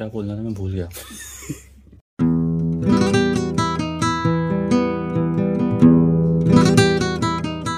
क्या बोलना था मैं भूल गया।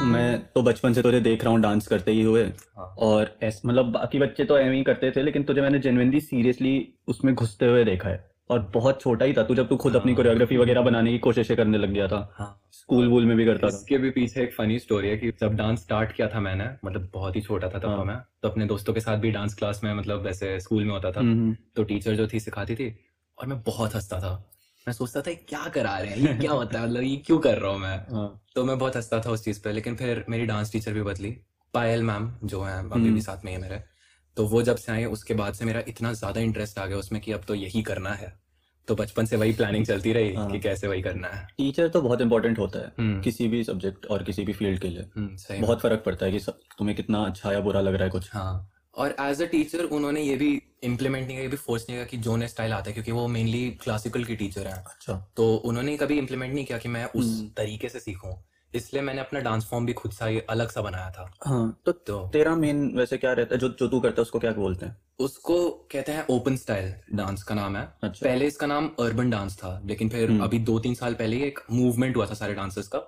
मैं तो बचपन से तुझे देख रहा हूँ डांस करते ही हुए। हाँ। और ऐस मतलब बाकी बच्चे तो एम ही करते थे लेकिन तुझे मैंने जेनविनली सीरियसली उसमें घुसते हुए देखा है। और बहुत छोटा ही था। तू जब तू खुद अपनी हाँ। कोरियोग्राफी वगैरह बनाने की कोशिशें करने लग गया था। हाँ। स्कूल वूल में भी करता था। इसके भी पीछे एक फनी स्टोरी है कि जब डांस स्टार्ट किया था मैंने मतलब बहुत ही छोटा था तब हाँ। तो मैं तो अपने दोस्तों के साथ भी डांस क्लास में मतलब वैसे स्कूल में होता था। हम्म, तो टीचर जो थी सिखाती थी और मैं बहुत हंसता था। मैं सोचता था क्या करा रहे हैं? ये क्या होता है? मतलब ये क्यों कर रहा हूँ मैं? हाँ। तो मैं बहुत हंसता था उस चीज़ पे लेकिन फिर मेरी डांस टीचर भी बदली। पायल मैम जो है अभी हम्म। भी साथ में है मेरे तो वो जब से आए उसके बाद से मेरा इतना ज़्यादा इंटरेस्ट आ गया उसमें कि अब तो यही करना है। तो बचपन से वही प्लानिंग चलती रही हाँ। कि कैसे वही करना है। टीचर तो बहुत इंपॉर्टेंट होता है हम्म, किसी भी सब्जेक्ट और किसी भी फ़ील्ड के लिए। हम्म, सही बहुत फ़र्क पड़ता है कि सब, तुम्हें कितना अच्छा या बुरा लग रहा है कुछ। हाँ और एज अ टीचर उन्होंने ये भी इम्प्लीमेंट नहीं किया भी फोर्स नहीं किया कि जो ने स्टाइल आता है क्योंकि वो मेनली क्लासिकल की टीचर है। अच्छा। तो उन्होंने कभी इम्प्लीमेंट नहीं किया कि मैं उस हम्म। तरीके से सीखूं। इसलिए मैंने अपना डांस फॉर्म भी खुद सा ये अलग सा बनाया था हाँ तो तो तेरा मेन वैसे क्या रहता है जो जो तू करता है उसको क्या बोलते हैं उसको कहते हैं ओपन स्टाइल डांस का नाम है अच्छा पहले इसका नाम अर्बन डांस था लेकिन फिर हम्म। अभी दो तीन साल पहले एक मूवमेंट हुआ था सारे डांसर्स का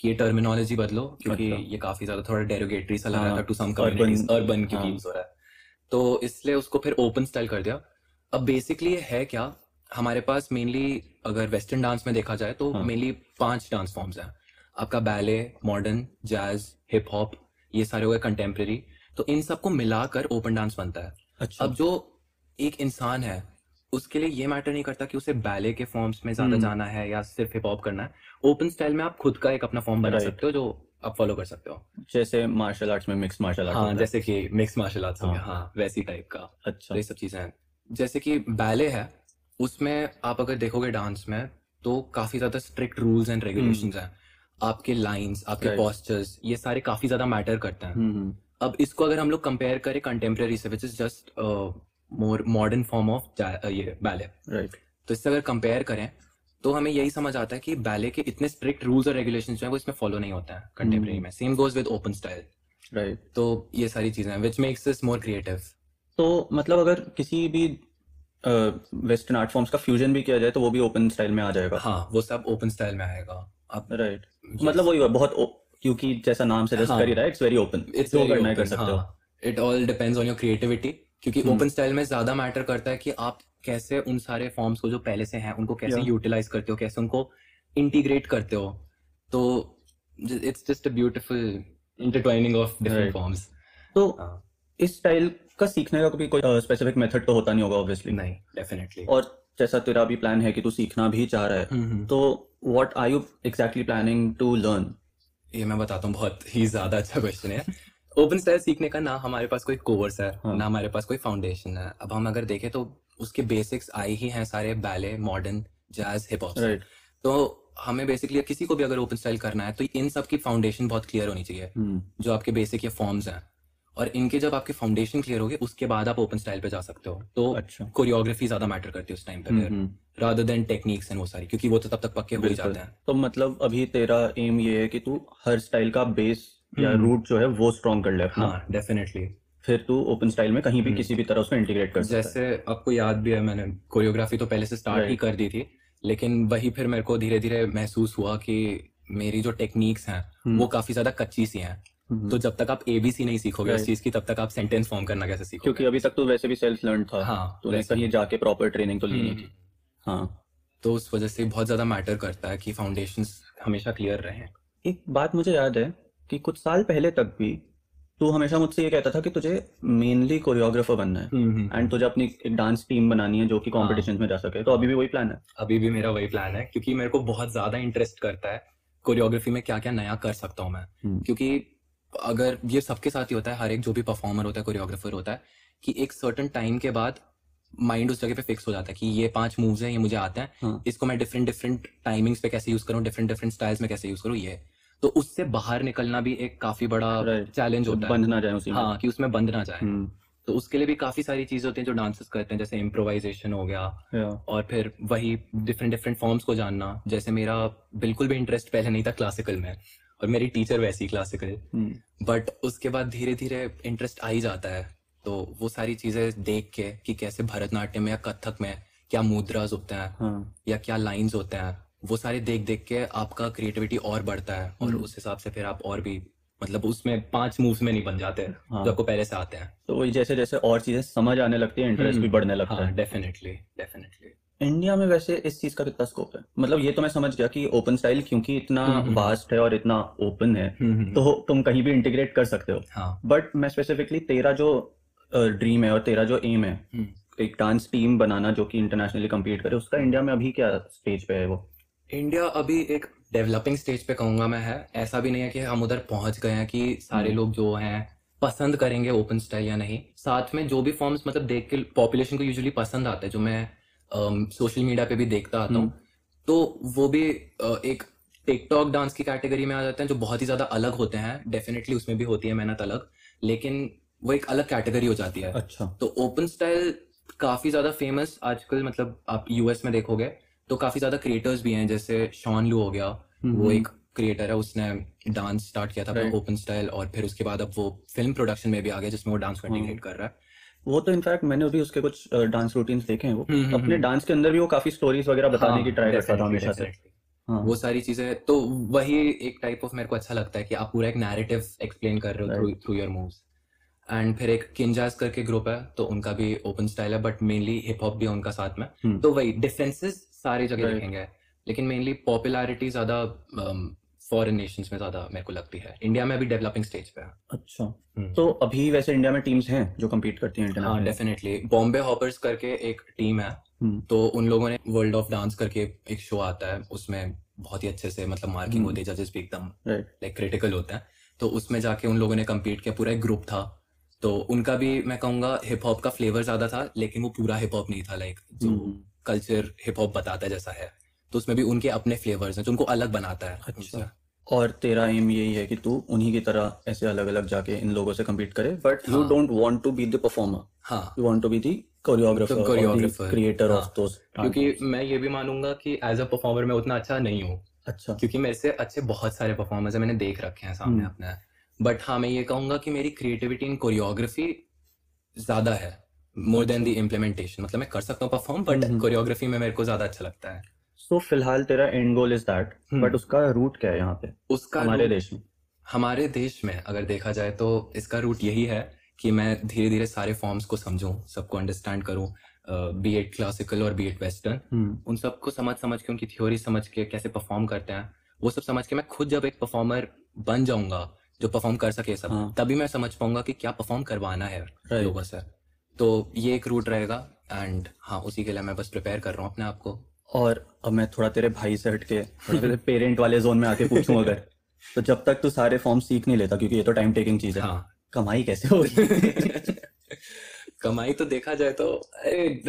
कि ये टर्मिनोलॉजी बदलो क्योंकि अच्छा। ये काफ़ी ज़्यादा थोड़ा डेरोगेटरी सा लग रहा हाँ, था टू सम कम्युनिटीज अर्बन क्योंकि हाँ। यूज़ हो रहा है तो इसलिए उसको फिर ओपन स्टाइल कर दिया अब बेसिकली है क्या हमारे पास मेनली अगर वेस्टर्न डांस में देखा जाए तो हाँ। मेनली पाँच डांस फॉर्म्स हैं आपका ballet modern jazz hip hop ये सारे हो गए कंटेम्प्रेरी तो इन सबको मिलाकर ओपन डांस बनता है। अच्छा। अब जो एक इंसान है उसके लिए ये मैटर नहीं करता कि उसे बैले के फॉर्म्स में ज़्यादा हम्म। जाना है या सिर्फ़ हिप हॉप करना है। ओपन स्टाइल में आप खुद का एक अपना फॉर्म बना सकते हो जो आप फॉलो कर सकते हो। जैसे मार्शल आर्ट्स में मिक्स मार्शल आर्ट हाँ जैसे कि मिक्स मार्शल आर्ट्स हो हाँ। वैसी टाइप का। अच्छा। तो ये सब चीज़ें हैं। जैसे कि बैले है उसमें आप अगर देखोगे डांस में तो काफ़ी ज़्यादा स्ट्रिक्ट रूल्स एंड रेगुलेशंस हैं। आपके लाइंस आपके. पॉस्चर्स ये सारे काफ़ी ज़्यादा मैटर करते हैं। हम्म हम्म, अब इसको अगर हम लोग कंपेयर करें कंटेम्प्रेरी से which is just more modern form of ये बैले राइट तो इससे अगर कंपेयर करें तो हमें यही समझ आता है कि बैले के इतने स्ट्रिक्ट रूल्स और रेगुलेशन जो है वो इसमें फॉलो नहीं होते हैं कंटेम्प्रेरी में। Same goes with open style right तो ये सारी चीज़ें which makes this more creative तो मतलब अगर किसी भी वेस्टर्न आर्ट फॉर्म्स का फ्यूजन भी किया जाए तो वो भी ओपन स्टाइल में आ जाएगा। हाँ वो सब ओपन स्टाइल में आएगा। अब राइट मतलब वही हुआ, बहुत क्योंकि जैसा नाम सजेस्ट हाँ। कर ही रहा है इट्स वेरी ओपन इट्स जो करना है कर सकते हो। It all depends on your creativity क्योंकि। ओपन स्टाइल में ज़्यादा मैटर करता है कि आप कैसे उन सारे फॉर्म्स को जो पहले से हैं उनको कैसे. यूटिलाइज करते हो कैसे उनको इंटीग्रेट करते हो। तो it's just a beautiful intertwining of different forms तो हाँ। इस स्टाइल का सीखने का कोई स्पेसिफिक मेथड तो होता नहीं होगा ऑब्वियसली नहीं डेफिनेटली और जैसा तेरा भी प्लान है कि तू सीखना भी चाह रहा है तो what are you exactly planning to learn ये मैं बताता हूँ बहुत ही ज़्यादा अच्छा क्वेश्चन है। ओपन स्टाइल सीखने का ना हमारे पास कोई कोर्स है हाँ। ना हमारे पास कोई फाउंडेशन है। अब हम अगर देखें तो उसके बेसिक्स आए ही हैं सारे ballet modern jazz hip hop तो हमें बेसिकली किसी को भी अगर ओपन स्टाइल करना है तो इन सब की फाउंडेशन बहुत क्लियर होनी चाहिए जो आपके बेसिक ये फॉर्म्स हैं। और इनके जब आपके फाउंडेशन क्लियर होगे उसके बाद आप ओपन स्टाइल पे जा सकते हो। तो अच्छा। कोरियोग्राफी ज़्यादा मैटर करती है उस टाइम पे hmm, rather than techniques and वो सारी क्योंकि वो तो तब तक पक्के हो ही जाते हैं। तो मतलब अभी तेरा एम ये है कि तू हर स्टाइल का बेस या हम्म। रूट जो है वो स्ट्रॉन्ग कर ले हाँ डेफिनेटली फिर तू ओपन स्टाइल में कहीं भी हम्म। किसी भी तरह उसको इंटीग्रेट कर जैसे आपको याद भी है मैंने कोरियोग्राफी तो पहले से स्टार्ट ही कर दी थी लेकिन वही फिर मेरे को धीरे धीरे महसूस हुआ कि मेरी जो टेक्निक्स हैं हम्म, वो काफ़ी ज़्यादा कच्ची सी हैं। हम्म। तो जब तक आप एबीसी नहीं सीखोगे उस चीज़ की तब तक आप सेंटेंस फॉर्म करना कैसे सीखोगे? क्योंकि अभी तक तो वैसे भी सेल्फ लर्न था। हाँ वैसे कहीं ही। जाके प्रॉपर ट्रेनिंग तो ली नहीं हम्म, थी हाँ। तो उस वजह से बहुत ज़्यादा मैटर करता है कि फाउंडेशन हमेशा क्लियर रहे। एक बात मुझे याद है कि कुछ साल पहले तक भी तू हमेशा मुझसे ये कहता था कि तुझे मेनली कोरियोग्राफर बनना है। एंड तुझे अपनी एक डांस टीम बनानी है जो कि हाँ। कॉम्पिटिशन में जा सके। तो अभी भी वही प्लान है? अभी भी मेरा वही प्लान है क्योंकि मेरे को बहुत ज़्यादा इंटरेस्ट करता है कोरियोग्राफी में क्या क्या नया कर सकता हूँ मैं। हम्म। क्योंकि अगर ये सबके साथ ही होता है हर एक जो भी परफॉर्मर होता है कोरियोग्राफर होता है कि एक सर्टन टाइम के बाद माइंड उस जगह पे फिक्स हो जाता है कि ये पाँच मूव्स हैं ये मुझे आते हैं हाँ। इसको मैं डिफरेंट डिफरेंट टाइमिंग्स पे कैसे यूज़ करूँ डिफरेंट डिफरेंट स्टाइल्स में कैसे यूज़ करूँ ये। तो उससे बाहर निकलना भी एक काफ़ी बड़ा चैलेंज होता है। बंद ना जाए उसी हाँ कि उसमें बंद ना जाए। हम्म, तो उसके लिए भी काफ़ी सारी चीज़ें होती हैं जो डांसेस करते हैं जैसे इम्प्रोवाइजेशन हो गया और फिर वही डिफरेंट डिफरेंट फॉर्म्स को जानना। जैसे मेरा बिल्कुल भी इंटरेस्ट पहले नहीं था क्लासिकल में। और मेरी टीचर वैसी क्लासिकल हम्म, बट उसके बाद धीरे धीरे इंटरेस्ट आ ही जाता है तो वो सारी चीज़ें देख के कि कैसे भरतनाट्यम में या कथक में क्या मुद्राज होते हैं हाँ. या क्या लाइंस होते हैं वो सारे देख देख के आपका क्रिएटिविटी और बढ़ता है और हम्म। उस हिसाब से फिर आप और भी मतलब उसमें पाँच मूव्स में नहीं बन जाते हाँ. जो आपको पहले से आते हैं तो वही जैसे जैसे और चीज़ें समझ आने लगती है इंटरेस्ट भी हम्म। बढ़ने लगता हाँ, है डेफिनेटली डेफिनेटली इंडिया में वैसे इस चीज़ का कितना स्कोप है? मतलब ये तो मैं समझ गया कि ओपन स्टाइल क्योंकि इतना वास्ट हम्म, है और इतना ओपन है तो तुम कहीं भी इंटीग्रेट कर सकते हो। हाँ. बट मैं स्पेसिफिकली तेरा जो ड्रीम है और तेरा जो एम है एक डांस टीम बनाना जो कि इंटरनेशनली कम्पीट करे उसका इंडिया में अभी क्या स्टेज पे है वो? इंडिया अभी एक डेवलपिंग स्टेज पे कहूँगा मैं है। ऐसा भी नहीं है कि हम उधर पहुँच गए हैं कि सारे हम्म। लोग जो हैं पसंद करेंगे ओपन स्टाइल या नहीं। साथ में जो भी फॉर्म्स मतलब देख के पॉपुलेशन को यूजुअली पसंद आता है जो मैं सोशल um, मीडिया पे भी देखता आता हूँ। हम्म। तो वो भी एक टिकटॉक डांस की कैटेगरी में आ जाते हैं जो बहुत ही ज़्यादा अलग होते हैं। डेफिनेटली उसमें भी होती है मेहनत अलग लेकिन वो एक अलग कैटेगरी हो जाती है। अच्छा। तो ओपन स्टाइल काफ़ी ज़्यादा फ़ेमस आजकल मतलब आप यूएस में देखोगे तो काफ़ी ज़्यादा क्रिएटर्स भी हैं जैसे शॉन लू हो गया। वो एक क्रिएटर है उसने डांस स्टार्ट किया था ओपन स्टाइल और फिर उसके बाद अब वो फ़िल्म प्रोडक्शन में भी आ गया जिसमें वो डांस कंटिन्यूट हाँ। कर रहा है। वो तो इनफैक्ट मैंने अभी उसके कुछ डांस रूटीन्स देखे हैं वो। अपने डांस के अंदर भी वो काफ़ी स्टोरीज वगैरह बताने हाँ, की ट्राई करता था हमेशा से। हाँ. वो सारी चीज़ें तो वही एक टाइप ऑफ़ मेरे को अच्छा लगता है कि आप पूरा एक नैरेटिव एक्सप्लेन कर रहे हो थ्रू योर मूव्स एंड फिर एक किंजास करके ग्रुप है तो उनका भी ओपन स्टाइल है बट मेनली हिप हॉप भी है उनका साथ में। हम्म। तो वही डिफरेंसेस सारी जगह देखेंगे। लेकिन मेनली पॉपुलैरिटी ज़्यादा फॉरेन नेशंस में ज़्यादा मेरे को लगती है। इंडिया में अभी डेवलपिंग स्टेज पे है। अच्छा। हम्म। तो अभी वैसे इंडिया में टीम्स हैं जो कम्पीट करती हैं हाँ डेफिनेटली बॉम्बे हॉपर्स करके एक टीम है। हम्म। तो उन लोगों ने वर्ल्ड ऑफ़ डांस करके एक शो आता है। उसमें बहुत ही अच्छे से मतलब मार्किंग होती है जजेस भी एकदम लाइक क्रिटिकल होते हैं। तो उसमें जाके उन लोगों ने कम्पीट किया पूरा एक ग्रुप था। तो उनका भी मैं कहूँगा हिप हॉप का फ्लेवर ज़्यादा था लेकिन वो पूरा हिप हॉप नहीं था लाइक जो कल्चर हिप हॉप बताता है जैसा है। तो उसमें भी उनके अपने फ्लेवर्स हैं जो उनको अलग बनाता है। अच्छा। और तेरा एम यही है कि तू उन्हीं की तरह ऐसे अलग अलग जाके इन लोगों से कम्पीट करे but you don't want to be the performer हाँ। You want to be the choreographer choreographer creator of those क्योंकि मैं ये भी मानूँगा कि एज अ परफॉर्मर मैं उतना अच्छा नहीं हूँ। अच्छा। क्योंकि मेरे से अच्छे बहुत सारे परफॉर्मर्स है मैंने देख रखे हैं सामने हम्म। अपने। बट हाँ मैं ये कहूँगा कि मेरी क्रिएटिविटी इन कोरियोग्राफी ज़्यादा है मोर देन द इम्प्लीमेंटेशन मतलब मैं कर सकता हूँ परफॉर्म बट कोरियोग्राफी में मेरे को ज़्यादा अच्छा लगता है। सो so, फ़िलहाल तेरा end goal is that but उसका रूट क्या है यहाँ पे? उसका हमारे देश में। हमारे देश में अगर देखा जाए तो इसका रूट यही है कि मैं धीरे धीरे सारे फॉर्म्स को समझूं सबको अंडरस्टैंड करूँ बी एड क्लासिकल और बी एड वेस्टर्न उन सबको समझ समझ के उनकी थ्योरी समझ के कैसे परफॉर्म करते हैं वो सब समझ के मैं खुद जब एक परफॉर्मर बन जाऊँगा जो परफॉर्म कर सके सब हाँ. तभी मैं समझ पाऊँगा कि क्या परफॉर्म करवाना है लोगों से। तो ये एक रूट रहेगा एंड हाँ उसी के लिए मैं बस प्रिपेयर कर रहा हूँ अपने आप को। और अब मैं थोड़ा तेरे भाई से हट के तेरे पेरेंट वाले जोन में आके पूछूँ अगर। तो जब तक तू सारे फॉर्म सीख नहीं लेता क्योंकि ये तो टाइम टेकिंग चीज़ है। हाँ. कमाई कैसे होगी कमाई तो देखा जाए तो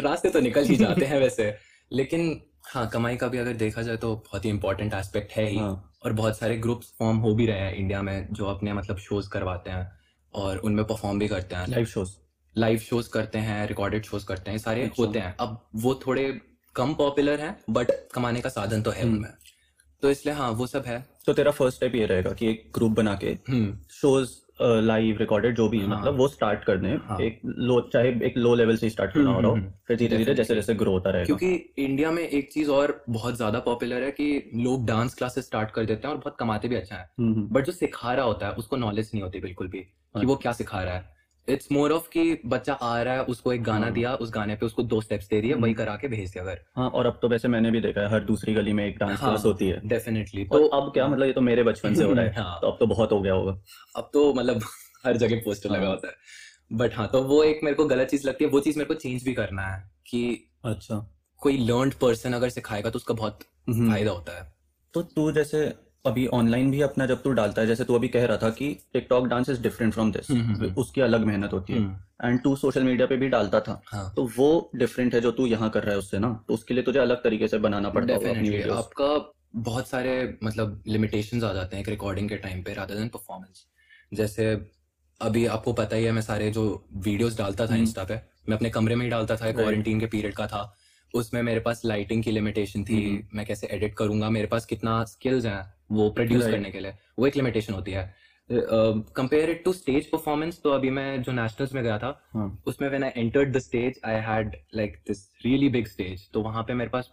रास्ते तो निकल ही जाते हैं वैसे। लेकिन हाँ कमाई का भी अगर देखा जाए तो बहुत ही इंपॉर्टेंट एस्पेक्ट है ही। हाँ. और बहुत सारे ग्रुप्स फॉर्म हो भी रहे हैं इंडिया में जो अपने मतलब शोज़ करवाते हैं और उनमें परफॉर्म भी करते हैं। लाइव शोज़ लाइव शोज़ करते हैं रिकॉर्डेड शोज़ करते हैं सारे। होते हैं। अब वो थोड़े कम पॉपुलर हैं बट कमाने का साधन तो है हम्म। उनमें। तो इसलिए हाँ वो सब है। तो तेरा फ़र्स्ट स्टेप ये रहेगा कि एक ग्रुप बना के शोज़ हम्म। लाइव रिकॉर्डेड जो भी है हाँ, मतलब वो स्टार्ट कर दें। हाँ, एक लो चाहे एक लो लेवल से स्टार्ट करना हो रहा हो हम्म, फिर धीरे धीरे जैसे जैसे ग्रो होता रहेगा। क्योंकि इंडिया में एक चीज़ और बहुत ज़्यादा पॉपुलर है कि लोग डांस क्लासेस स्टार्ट कर देते हैं और बहुत कमाते भी अच्छा है। But hmm, hmm. जो सिखा रहा होता है उसको नॉलेज नहीं होती बिल्कुल भी कि वो क्या सिखा रहा है। इट्स मोर ऑफ़ कि बच्चा आ रहा है उसको एक गाना हाँ. दिया उस गाने पे उसको दो स्टेप्स दे दिए वही करा के भेज दिया अगर हाँ और अब तो वैसे मैंने भी देखा है हर दूसरी गली में एक डांस हाँ, क्लास होती है। डेफिनेटली तो अब क्या मतलब ये तो मेरे बचपन से हो रहा है हाँ, तो अब तो बहुत हो गया होगा। अब तो मतलब हर जगह पोस्टर लगा हाँ। होता है। बट हाँ तो वो एक मेरे को गलत चीज़ लगती है वो चीज़ मेरे को चेंज भी करना है कि अच्छा। कोई लर्न पर्सन अगर सिखाएगा तो उसका बहुत हम्म। फ़ायदा होता है। तो तू जैसे अभी ऑनलाइन भी अपना जब तू डालता है जैसे तू अभी कह रहा था कि TikTok dance is different from this उसकी अलग मेहनत होती है। एंड तू सोशल मीडिया पे भी डालता था हाँ. तो वो डिफरेंट है जो तू यहाँ कर रहा है उससे ना तो उसके लिए तुझे अलग तरीके से बनाना पड़ता है आपका बहुत सारे मतलब लिमिटेशंस आ जाते हैं रिकॉर्डिंग के टाइम पे रादर देन परफॉर्मेंस जैसे अभी आपको पता ही है मैं सारे जो वीडियोस डालता था इंस्टा हम्म। पे मैं अपने कमरे में ही डालता था क्वारंटीन के पीरियड का था। उसमें मेरे पास लाइटिंग की लिमिटेशन थी हम्म। मैं कैसे एडिट करूँगा मेरे पास कितना स्किल्स हैं वो प्रोड्यूस करने के लिए वो एक लिमिटेशन होती है compare it to stage performance तो अभी मैं जो नेशनल्स में गया था हाँ. उसमें when I entered the stage I had like this really big stage तो वहाँ पे मेरे पास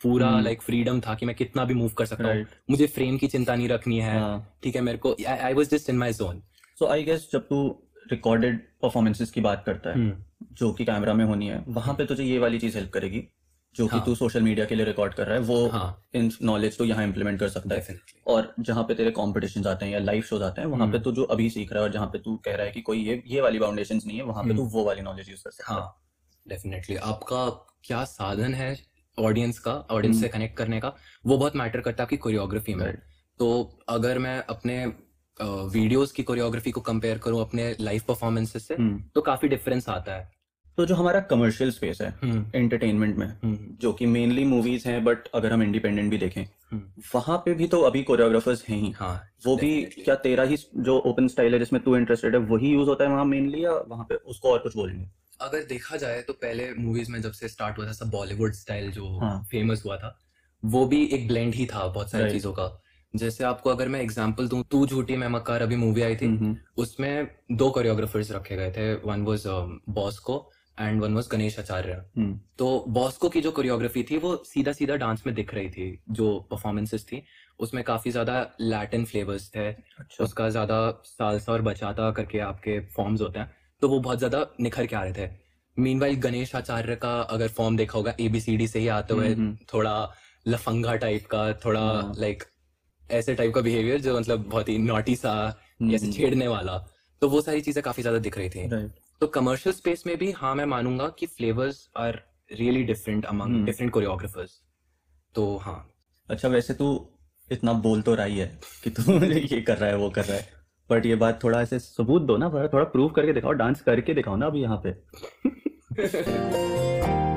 पूरा लाइक hmm. फ्रीडम था कि मैं कितना भी मूव कर सकता हूँ मुझे फ्रेम की चिंता नहीं रखनी है हाँ. ठीक है मेरे को I was just in my zone so I guess जब तू रिकॉर्डेड परफॉर्मेंसेस की बात करता है hmm. जो कि कैमरा में होनी है वहाँ पे तुझे ये वाली चीज़ हेल्प करेगी जो हाँ. कि तू सोशल मीडिया के लिए रिकॉर्ड कर रहा है वो हाँ. इन नॉलेज तो यहाँ इम्प्लीमेंट कर सकता है और जहाँ पे तेरे कॉम्पिटिशन आते हैं या लाइव शोज़ आते हैं वहाँ पे हम्म। तू जो अभी सीख रहा है और जहाँ पे तू कह रहा है कि कोई ये ये वाली बाउंडेशन नहीं है वहाँ पे तू हम्म। वो वाली नॉलेज यूज़ कर सकता है डेफिनेटली हाँ, आपका क्या साधन है ऑडियंस का ऑडियंस से कनेक्ट हम्म। करने का वो बहुत मैटर करता है आपकी कोरियोग्राफी में तो अगर मैं अपने वीडियोस की कोरियोग्राफी को कंपेयर करूँ अपने लाइव परफॉर्मेंसेस से तो काफ़ी डिफरेंस आता है तो जो हमारा कमर्शियल स्पेस है एंटरटेनमेंट हम्म। में हम्म। जो कि मेनली मूवीज़ हैं बट अगर हम इंडिपेंडेंट भी देखें हम्म। वहाँ पे भी तो अभी कोरियोग्राफर्स हैं ही हाँ वो भी क्या तेरा ही जो ओपन स्टाइल है जिसमें तू इंटरेस्टेड है वही यूज़ होता है वहाँ मेनली या वहाँ पे उसको और कुछ बोलेंगे अगर देखा जाए तो पहले मूवीज़ में जब से स्टार्ट हुआ था सब बॉलीवुड स्टाइल जो हाँ. फ़ेमस हुआ था वो भी एक ब्लेंड ही था बहुत सारी चीज़ों का जैसे आपको अगर मैं एग्जांपल दूँ तू झूठी मैं मकार अभी मूवी आई थी उसमें दो कोरियोग्राफर्स रखे गए थे one was Bosco and one was Ganesh Acharya तो बॉस्को की जो कोरियोग्राफी थी वो सीधा सीधा डांस में दिख रही थी जो परफॉर्मेंसेस थी। उसमें काफ़ी ज़्यादा लैटिन फ्लेवर्स थे। अच्छा। उसका ज़्यादा सालसा और बचाता करके आपके फॉर्म्स होते हैं। तो वो बहुत ज़्यादा निखर के आ रहे थे। मीन गणेश आचार्य का अगर फॉर्म देखा होगा एबीसीडी से ही आते हुए थोड़ा लफंगा टाइप का थोड़ा लाइक हाँ। ऐसे टाइप का बिहेवियर जो मतलब बहुत ही नोटी सा ऐसे छेड़ने वाला। तो वो सारी चीज़ें काफ़ी ज़्यादा दिख रही थी। तो कमर्शियल स्पेस में भी हाँ मैं मानूँगा कि flavours are really different among different choreographers तो हाँ. अच्छा वैसे तू इतना बोल तो रही है कि तू ये कर रहा है वो कर रहा है. बट ये बात थोड़ा ऐसे सबूत दो ना थोड़ा प्रूव करके दिखाओ डांस करके दिखाओ ना अभी यहाँ पे.